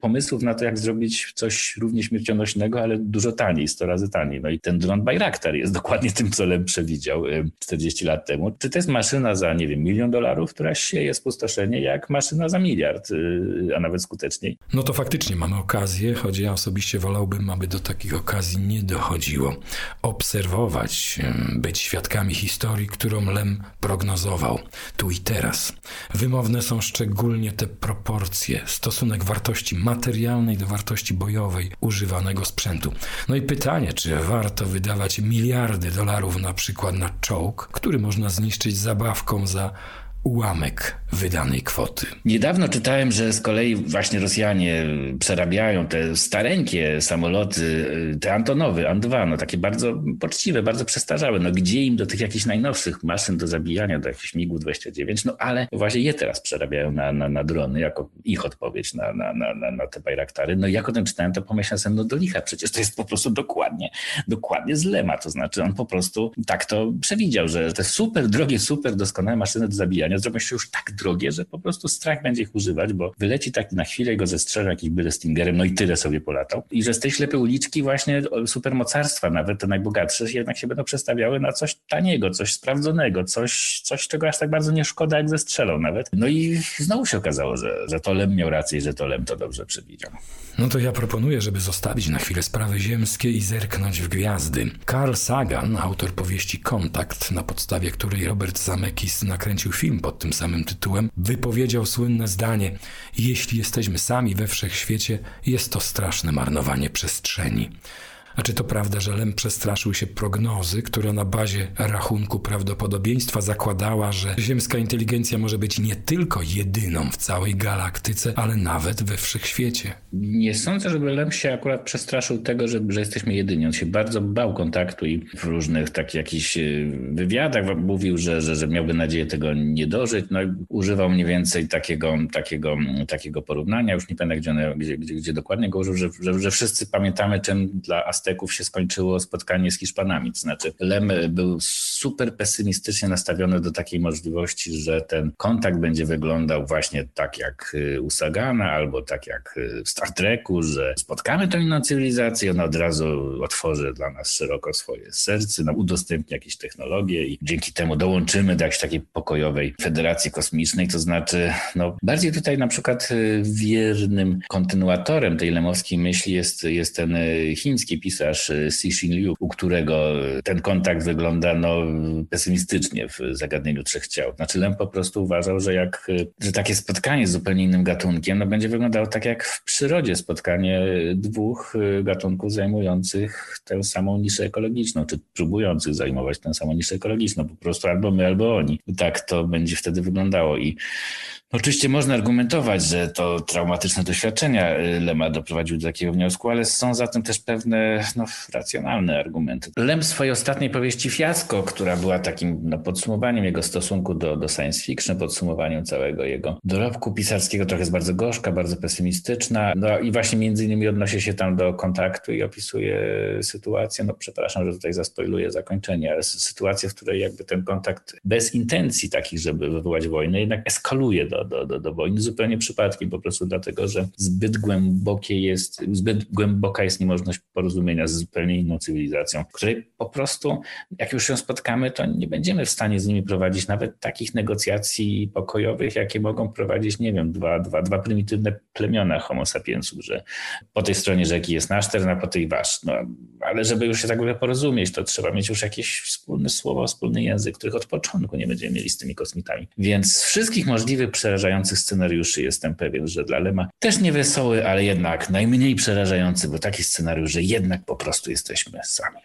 Speaker 2: pomysłów na to, jak zrobić coś równie śmiercionośnego, ale dużo taniej, 100 razy taniej. No i ten dron Bayraktar jest dokładnie tym, co Lem przewidział 40 lat temu. Czy to jest maszyna za, nie wiem, milion dolarów, która sieje spustoszenie, jak maszyna za miliard, y, a nawet skuteczniej?
Speaker 1: No to faktycznie mamy okazję, choć ja osobiście wolałbym, aby do takich okazji nie dochodziło. Obserwować, być świadkami historii, którą Lem prognozował. Tu i teraz. Wymowne są szczególnie te proporcje, stosunek wartości materialnej do wartości bojowej używanego sprzętu. No i pytanie, czy warto wydawać miliardy dolarów na przykład na czołg, który można zniszczyć zabawką za ułamek wydanej kwoty.
Speaker 2: Niedawno czytałem, że z kolei właśnie Rosjanie przerabiają te stareńkie samoloty, te Antonowy, An-2, no takie bardzo poczciwe, bardzo przestarzałe. No gdzie im do tych jakichś najnowszych maszyn do zabijania, do jakichś MiG-29, no ale właśnie je teraz przerabiają na, na, na drony, jako ich odpowiedź na, na, na, na te Bajraktary. No jak o tym czytałem, to pomyślałem sobie, no do licha, przecież to jest po prostu dokładnie, dokładnie z Lema, to znaczy on po prostu tak to przewidział, że te super drogie, super doskonałe maszyny do zabijania zrobią się już tak drogie, że po prostu strach będzie ich używać, bo wyleci tak na chwilę go zestrzelą jakiś byle Stingerem, no i tyle sobie polatał. I że z tej ślepej uliczki właśnie supermocarstwa, nawet te najbogatsze, jednak się będą przestawiały na coś taniego, coś sprawdzonego, coś, coś czego aż tak bardzo nie szkoda, jak zestrzelą nawet. No i znowu się okazało, że, że to Lem miał rację i że to Lem to dobrze przewidział.
Speaker 1: No to ja proponuję, żeby zostawić na chwilę sprawy ziemskie i zerknąć w gwiazdy. Carl Sagan, autor powieści Kontakt, na podstawie której Robert Zamekis nakręcił film pod tym samym tytułem, wypowiedział słynne zdanie: Jeśli jesteśmy sami we wszechświecie, jest to straszne marnowanie przestrzeni. A czy to prawda, że Lem przestraszył się prognozy, która na bazie rachunku prawdopodobieństwa zakładała, że ziemska inteligencja może być nie tylko jedyną w całej galaktyce, ale nawet we wszechświecie?
Speaker 2: Nie sądzę, żeby Lem się akurat przestraszył tego, że, że jesteśmy jedyni. On się bardzo bał kontaktu i w różnych takich jakichś y, wywiadach mówił, że, że, że miałby nadzieję tego nie dożyć. No używał mniej więcej takiego, takiego, takiego porównania. Już nie pamiętam, gdzie, gdzie, gdzie, gdzie dokładnie go użył, że, że, że wszyscy pamiętamy, czym dla Azteków się skończyło spotkanie z Hiszpanami. To znaczy, Lem był super pesymistycznie nastawiony do takiej możliwości, że ten kontakt będzie wyglądał właśnie tak jak y, u Sagana albo tak jak y, w Star Treku, że spotkamy tę inną cywilizację, ona od razu otworzy dla nas szeroko swoje serce, nam udostępni jakieś technologie i dzięki temu dołączymy do jakiejś takiej pokojowej federacji kosmicznej. To znaczy, no, bardziej tutaj na przykład y, wiernym kontynuatorem tej lemowskiej myśli jest, jest ten chiński pisarz, pisarz Cixin Liu, u którego ten kontakt wygląda no, pesymistycznie w zagadnieniu trzech ciał. Znaczy Lem po prostu uważał, że jak, że takie spotkanie z zupełnie innym gatunkiem no, będzie wyglądało tak jak w przyrodzie spotkanie dwóch gatunków zajmujących tę samą niszę ekologiczną, czy próbujących zajmować tę samą niszę ekologiczną. Po prostu albo my, albo oni. Tak to będzie wtedy wyglądało i Oczywiście można argumentować, że to traumatyczne doświadczenia y, Lema doprowadziły do takiego wniosku, ale są za tym też pewne no, racjonalne argumenty. Lem swojej ostatniej powieści Fiasko, która była takim no, podsumowaniem jego stosunku do, do science fiction, podsumowaniem całego jego dorobku pisarskiego, trochę jest bardzo gorzka, bardzo pesymistyczna. No i właśnie między innymi odnosi się tam do kontaktu i opisuje sytuację, no przepraszam, że tutaj zaspoiluję zakończenie, ale sytuację, w której jakby ten kontakt bez intencji takich, żeby wywołać wojnę, jednak eskaluje do do, do, do wojny, zupełnie przypadkiem, po prostu dlatego, że zbyt głębokie jest, zbyt głęboka jest niemożność porozumienia z zupełnie inną cywilizacją, której po prostu, jak już się spotkamy, to nie będziemy w stanie z nimi prowadzić nawet takich negocjacji pokojowych, jakie mogą prowadzić, nie wiem, dwa, dwa, dwa prymitywne plemiona homo sapiensów, że po tej stronie rzeki jest nasz teren, a po tej wasz. No, ale żeby już się tak ogóle porozumieć, to trzeba mieć już jakieś wspólne słowo, wspólny język, których od początku nie będziemy mieli z tymi kosmitami. Więc z wszystkich możliwych przerażających scenariuszy jestem pewien, że dla Lema też nie wesoły, ale jednak najmniej przerażający, bo taki scenariusz, że jednak po prostu jesteśmy sami.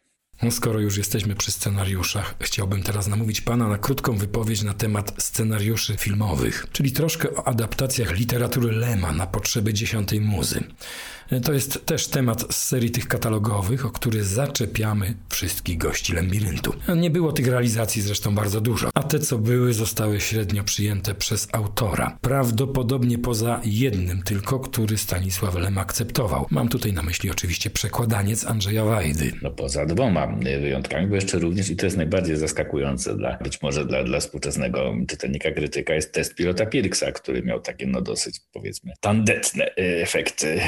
Speaker 1: No skoro już jesteśmy przy scenariuszach, chciałbym teraz namówić Pana na krótką wypowiedź na temat scenariuszy filmowych, czyli troszkę o adaptacjach literatury Lema na potrzeby dziesiątej muzy. To jest też temat z serii tych katalogowych, o który zaczepiamy wszystkich gości Lembiryntu. Nie było tych realizacji zresztą bardzo dużo, a te co były zostały średnio przyjęte przez autora. Prawdopodobnie poza jednym tylko, który Stanisław Lem akceptował. Mam tutaj na myśli oczywiście przekładaniec Andrzeja Wajdy.
Speaker 2: No poza dwoma wyjątkami, bo jeszcze również, i to jest najbardziej zaskakujące dla, być może dla, dla współczesnego czytelnika, krytyka, jest test pilota Pirksa, który miał takie no dosyć powiedzmy tandetne y, efekty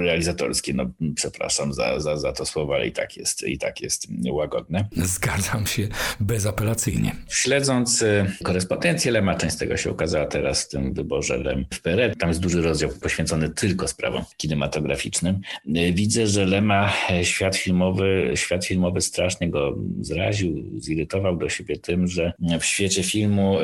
Speaker 2: realizatorskie. No, przepraszam za, za, za to słowo, ale i tak jest, i tak jest łagodne.
Speaker 1: Zgadzam się bezapelacyjnie.
Speaker 2: Śledząc y, korespondencję Lema, część z tego się ukazała teraz w tym wyborze Lem w PRL. Tam jest duży rozdział poświęcony tylko sprawom kinematograficznym. Y, widzę, że Lema e, świat filmowy, świat filmowy strasznie go zraził, zirytował do siebie tym, że w świecie filmu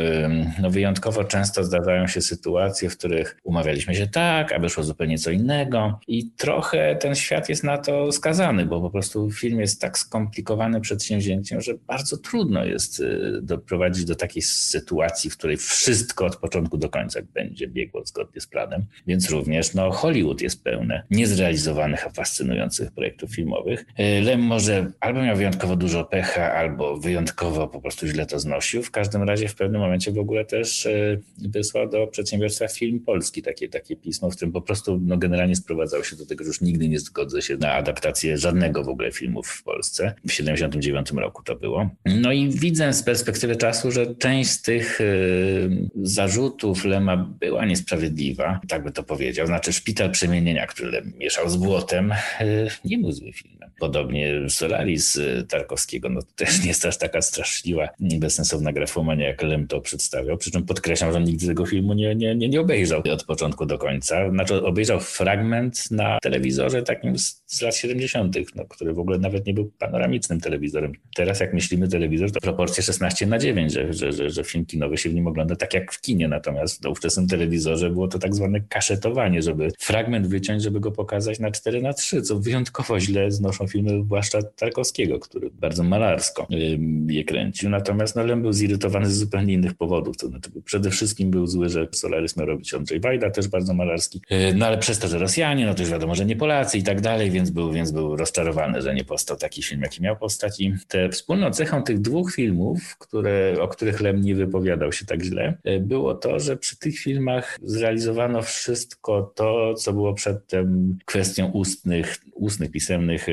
Speaker 2: no, wyjątkowo często zdarzają się sytuacje, w których umawialiśmy się tak, a wyszło zupełnie co innego i i trochę ten świat jest na to skazany, bo po prostu film jest tak skomplikowanym przedsięwzięciem, że bardzo trudno jest y, doprowadzić do takiej sytuacji, w której wszystko od początku do końca będzie biegło zgodnie z planem. Więc również no, Hollywood jest pełne niezrealizowanych, a fascynujących projektów filmowych. Y, Lem może albo miał wyjątkowo dużo pecha, albo wyjątkowo po prostu źle to znosił. W każdym razie w pewnym momencie w ogóle też y, wysłał do przedsiębiorstwa Film Polski takie, takie pismo, w którym po prostu no, generalnie sprowadzał się się do tego, że już nigdy nie zgodzę się na adaptację żadnego w ogóle filmu w Polsce. W 79 roku to było. No i widzę z perspektywy czasu, że część z tych y, zarzutów Lema była niesprawiedliwa, tak by to powiedział. Znaczy Szpital Przemienienia, który Lem mieszał z błotem, y, nie był zły filmem. Podobnie Solaris y, Tarkowskiego, no to też nie jest aż taka straszliwa, bezsensowna grafomania, jak Lem to przedstawiał. Przy czym podkreślam, że nigdy tego filmu nie, nie, nie, nie obejrzał od początku do końca. Znaczy obejrzał fragment na telewizorze takim z, z lat 70., no, który w ogóle nawet nie był panoramicznym telewizorem. Teraz jak myślimy telewizor, to proporcje 16 na 9, że, że, że, że film kinowy się w nim ogląda tak jak w kinie, natomiast w ówczesnym telewizorze było to tak zwane kaszetowanie, żeby fragment wyciąć, żeby go pokazać na 4 na 3, co wyjątkowo źle znoszą filmy zwłaszcza Tarkowskiego, który bardzo malarsko je kręcił. Natomiast no, Lem był zirytowany z zupełnie innych powodów. To znaczy, przede wszystkim był zły, że Solaris miał robić Andrzej Wajda, też bardzo malarski. Y, no ale przez to, że Rosjanie, no to już wiadomo, że nie Polacy i tak dalej, więc był, więc był rozczarowany, że nie powstał taki film, jaki miał powstać. I te wspólną cechą tych dwóch filmów, które, o których Lem nie wypowiadał się tak źle, e, było to, że przy tych filmach zrealizowano wszystko to, co było przedtem kwestią ustnych, ustnych pisemnych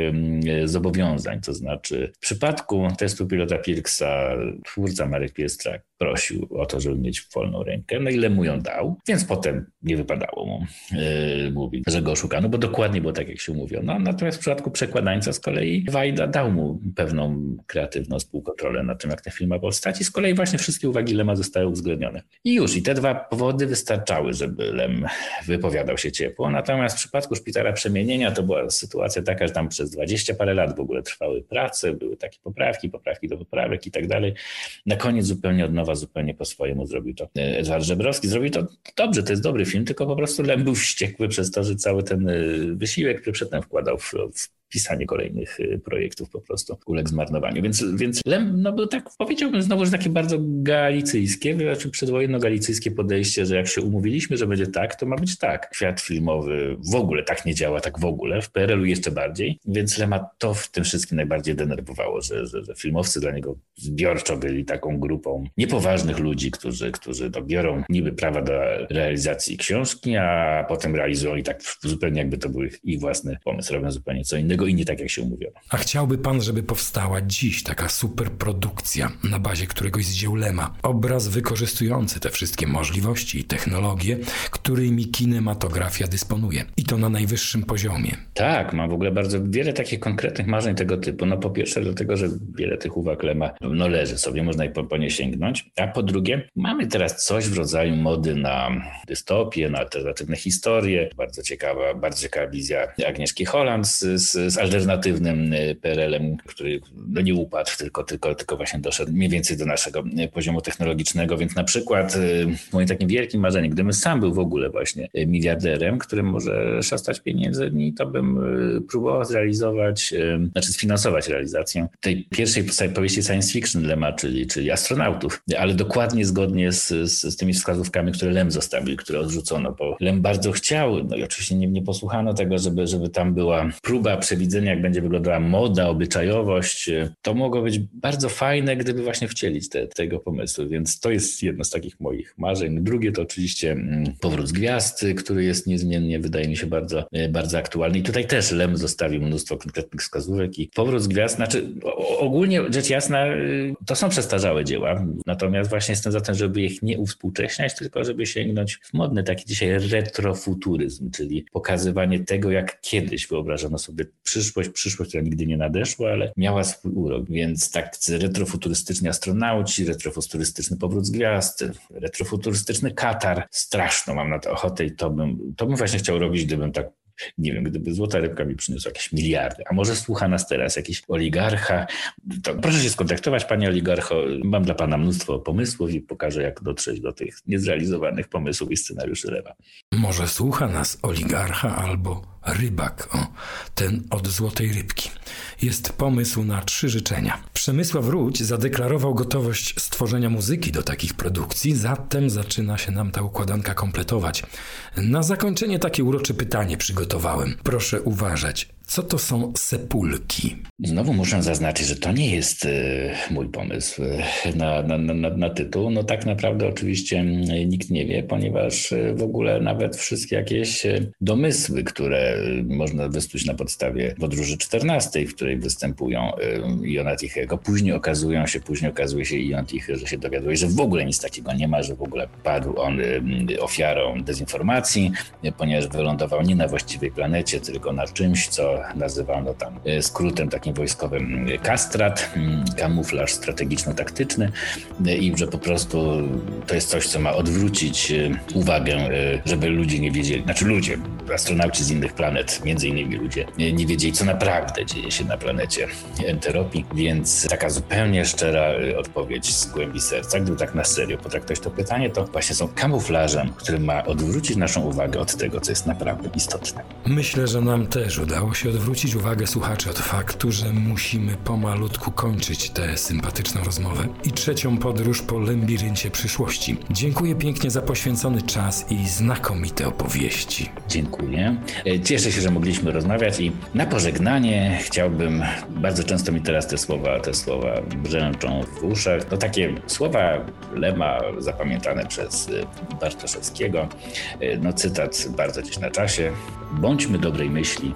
Speaker 2: zobowiązań. To znaczy w przypadku testu pilota Pirksa twórca Marek Piestrak prosił o to, żeby mieć wolną rękę, no i Lem mu ją dał, więc potem nie wypadało mu yy, mówić, że go oszukano, bo dokładnie było tak, jak się mówiono. Natomiast w przypadku przekładańca z kolei Wajda dał mu pewną kreatywną współkontrolę na tym, jak ten film ma powstać i z kolei właśnie wszystkie uwagi Lema zostały uwzględnione. I już, i te dwa powody wystarczały, żeby Lem wypowiadał się ciepło. Natomiast w przypadku Szpitala Przemienienia to była sytuacja taka, że tam przez 20 parę lat w ogóle trwały prace, były takie poprawki, poprawki do poprawek i tak dalej. Na koniec zupełnie od nowa, zupełnie po swojemu zrobił to Edward Żebrowski. Zrobił to dobrze, to jest dobry film, tylko po prostu Lem był wściekły przez to, że cały ten y, wysiłek, który przedtem wkładał w, w pisanie kolejnych y, projektów po prostu uległ zmarnowaniu. Więc, więc Lem, no bo tak powiedziałbym znowu, że takie bardzo galicyjskie, znaczy przedwojenno-galicyjskie podejście, że jak się umówiliśmy, że będzie tak, to ma być tak. Świat filmowy w ogóle tak nie działa, tak w ogóle, w PRL-u jeszcze bardziej, więc Lema to w tym wszystkim najbardziej denerwowało, że, że, że filmowcy dla niego zbiorczo byli taką grupą niepoważnych ludzi, którzy, którzy to biorą niby prawa do realizacji książki, a potem realizują i tak zupełnie jakby to był ich własny pomysł, robią zupełnie co innego i nie tak, jak się umówiono.
Speaker 1: A chciałby pan, żeby powstała dziś taka superprodukcja na bazie któregoś z dzieł Lema. Obraz wykorzystujący te wszystkie możliwości i technologie, którymi kinematografia dysponuje. I to na najwyższym poziomie.
Speaker 2: Tak, mam w ogóle bardzo wiele takich konkretnych marzeń tego typu. No po pierwsze dlatego, że wiele tych uwag Lema no, leży sobie, można i po, po nie sięgnąć. A po drugie, mamy teraz coś w rodzaju mody na dystopię, na alternatywne historie. Bardzo ciekawa, bardzo ciekawa wizja Agnieszki Holland z, z z alternatywnym e, PRL-em, który no nie upadł, tylko, tylko, tylko właśnie doszedł mniej więcej do naszego e, poziomu technologicznego. Więc na przykład e, moim takim wielkim marzeniem, gdybym sam był w ogóle właśnie miliarderem, który może szastać pieniędzmi, to bym próbował zrealizować, znaczy sfinansować realizację tej pierwszej powieści science fiction Lema, czyli, czyli astronautów, ale dokładnie zgodnie z, z, z tymi wskazówkami, które Lem zostawił, które odrzucono, bo Lem bardzo chciał, no i oczywiście nie, nie posłuchano tego, żeby, żeby tam była próba przewidzenia widzenia, jak będzie wyglądała moda, obyczajowość, to mogło być bardzo fajne, gdyby właśnie wcielić te, tego pomysłu, więc to jest jedno z takich moich marzeń. Drugie to oczywiście mm, Powrót z Gwiazd, który jest niezmiennie, wydaje mi się, bardzo, e, bardzo aktualny. I tutaj też Lem zostawił mnóstwo konkretnych wskazówek i Powrót z Gwiazd, znaczy ogólnie rzecz jasna, y, to są przestarzałe dzieła, natomiast właśnie jestem za tym, żeby ich nie uwspółcześniać, tylko żeby sięgnąć w modny taki dzisiaj retrofuturyzm, czyli pokazywanie tego, jak kiedyś wyobrażano sobie przyszłość, przyszłość, która nigdy nie nadeszła, ale miała swój urok, więc tak retrofuturystyczni astronauci, retrofuturystyczny powrót z gwiazd, retrofuturystyczny Katar, straszną mam na to ochotę i to bym, to bym właśnie chciał robić, gdybym tak nie wiem, gdyby złota rybka mi przyniosła jakieś miliardy, a może słucha nas teraz jakiś oligarcha, to proszę się skontaktować, panie oligarcho. Mam dla pana mnóstwo pomysłów i pokażę, jak dotrzeć do tych niezrealizowanych pomysłów i scenariuszy Lewa.
Speaker 1: Może słucha nas oligarcha albo rybak, o, ten od złotej rybki. Jest pomysł na trzy życzenia. Przemysław Wróć zadeklarował gotowość stworzenia muzyki do takich produkcji, zatem zaczyna się nam ta układanka kompletować. Na zakończenie takie urocze pytanie przygotowałem. Proszę uważać. Co to są sepulki?
Speaker 2: Znowu muszę zaznaczyć, że to nie jest e, mój pomysł e, na, na, na, na, tytuł. No tak naprawdę oczywiście nikt nie wie, ponieważ e, w ogóle nawet wszystkie jakieś domysły, które można wysnuć na podstawie podróży 14, w której występują Iona Tichego, później okazują się, później okazuje się Tichy, że się dowiaduje, że w ogóle nic takiego nie ma, że w ogóle padł on ofiarą dezinformacji, ponieważ wylądował nie na właściwej planecie, tylko na czymś, co nazywano tam e, skrótem takim wojskowym e, kastrat, mm, kamuflaż strategiczno-taktyczny e, i że po prostu to jest coś, co ma odwrócić uwagę, żeby ludzie nie wiedzieli, znaczy ludzie, astronauci z innych planet, między innymi ludzie, nie wiedzieli, co naprawdę dzieje się na planecie Enteropii, więc taka zupełnie szczera odpowiedź z głębi serca, gdyby tak na serio potraktować to pytanie, to właśnie są kamuflażem, który ma odwrócić naszą uwagę od tego, co jest naprawdę istotne.
Speaker 1: Myślę, że nam też udało się odwrócić uwagę słuchaczy od faktu, że musimy pomalutku kończyć tę sympatyczną rozmowę i trzecią podróż po lembiryncie przyszłości. Dziękuję pięknie za poświęcony czas i znakomite opowieści.
Speaker 2: Dziękuję. E, cieszę się, że mogliśmy rozmawiać i na pożegnanie chciałbym, bardzo często mi teraz te słowa, te słowa brzęczą w uszach, to takie słowa Lema zapamiętane przez e, Bartoszewskiego, e, no cytat bardzo gdzieś na czasie. Bądźmy dobrej myśli,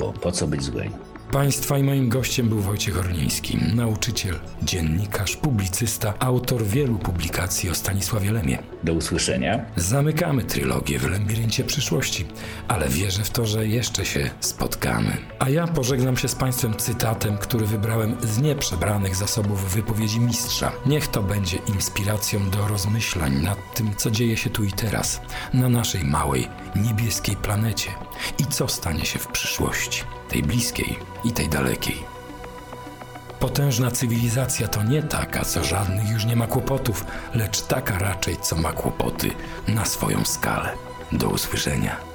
Speaker 2: bo po co być złej?
Speaker 1: Państwa i moim gościem był Wojciech Orliński, nauczyciel, dziennikarz, publicysta, autor wielu publikacji o Stanisławie Lemie.
Speaker 2: Do usłyszenia.
Speaker 1: Zamykamy trylogię w Labiryncie Przyszłości, ale wierzę w to, że jeszcze się spotkamy. A ja pożegnam się z Państwem cytatem, który wybrałem z nieprzebranych zasobów wypowiedzi mistrza. Niech to będzie inspiracją do rozmyślań nad tym, co dzieje się tu i teraz, na naszej małej, niebieskiej planecie i co stanie się w przyszłości, tej bliskiej i tej dalekiej. Potężna cywilizacja to nie taka, co żadnych już nie ma kłopotów, lecz taka raczej, co ma kłopoty na swoją skalę. Do usłyszenia.